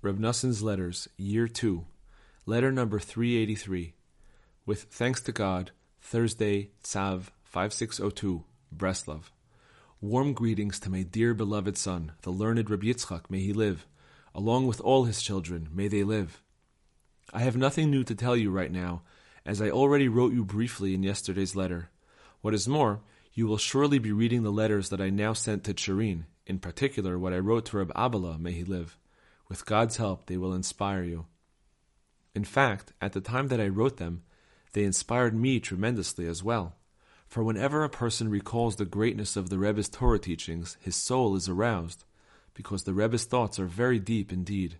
Reb Noson's Letters, Year 2, Letter number 383. With thanks to God, Thursday, Tzav 5602, Breslov. Warm greetings to my dear beloved son, the learned Reb Yitzchak, may he live, along with all his children, may they live. I have nothing new to tell you right now, as I already wrote you briefly in yesterday's letter. What is more, you will surely be reading the letters that I now sent to Tcherin, in particular what I wrote to Reb Abala, may he live. With God's help, they will inspire you. In fact, at the time that I wrote them, they inspired me tremendously as well. For whenever a person recalls the greatness of the Rebbe's Torah teachings, his soul is aroused, because the Rebbe's thoughts are very deep indeed.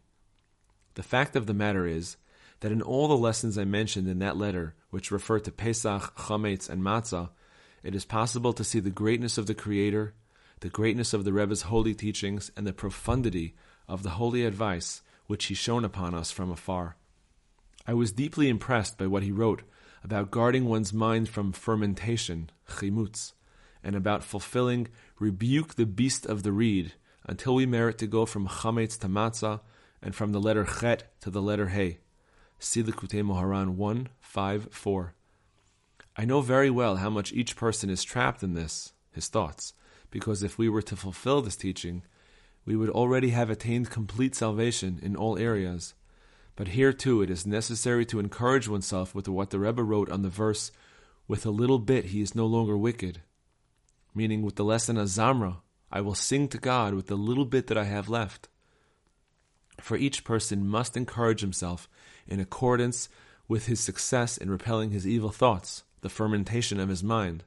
The fact of the matter is that in all the lessons I mentioned in that letter, which refer to Pesach, Chametz, and Matzah, it is possible to see the greatness of the Creator, the greatness of the Rebbe's holy teachings, and the profundity of the holy advice which he shone upon us from afar. I was deeply impressed by what he wrote about guarding one's mind from fermentation, chimutz, and about fulfilling rebuke the beast of the reed until we merit to go from chametz to matzah and from the letter chet to the letter hey. See the Likutei Moharan 1, 5, 4. I know very well how much each person is trapped in this, his thoughts, because if we were to fulfill this teaching, we would already have attained complete salvation in all areas. But here too it is necessary to encourage oneself with what the Rebbe wrote on the verse, with a little bit he is no longer wicked. Meaning with the lesson of Azamra, I will sing to God with the little bit that I have left. For each person must encourage himself in accordance with his success in repelling his evil thoughts, the fermentation of his mind.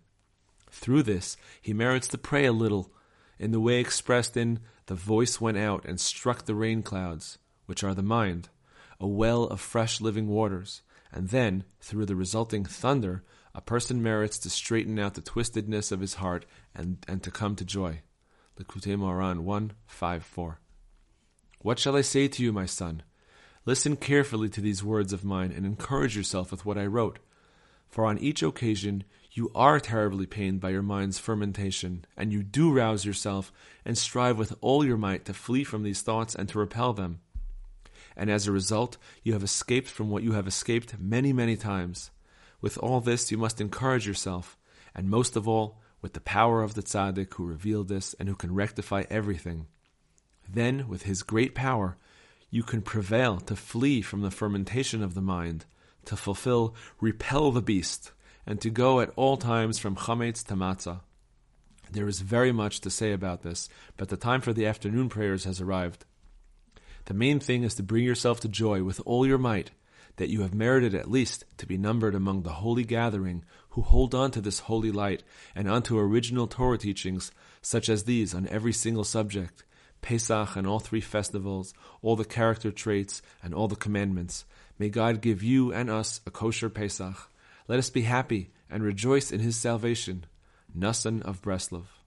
Through this, he merits to pray a little in the way expressed in the voice went out and struck the rain clouds, which are the mind, a well of fresh living waters, and then, through the resulting thunder, a person merits to straighten out the twistedness of his heart and, and to come to joy. Likutei Moharan 1 5 4. What shall I say to you, my son? Listen carefully to these words of mine and encourage yourself with what I wrote. For on each occasion you are terribly pained by your mind's fermentation, and you do rouse yourself and strive with all your might to flee from these thoughts and to repel them. And as a result, you have escaped from what you have escaped many, many times. With all this, you must encourage yourself, and most of all, with the power of the tzaddik who revealed this and who can rectify everything. Then, with his great power, you can prevail to flee from the fermentation of the mind, to fulfill repel the beast, and to go at all times from chametz to matzah. There is very much to say about this, but the time for the afternoon prayers has arrived. The main thing is to bring yourself to joy with all your might, that you have merited at least to be numbered among the holy gathering who hold on to this holy light and unto original Torah teachings such as these on every single subject, Pesach and all three festivals, all the character traits and all the commandments. May God give you and us a kosher Pesach. Let us be happy and rejoice in his salvation. Noson of Breslov.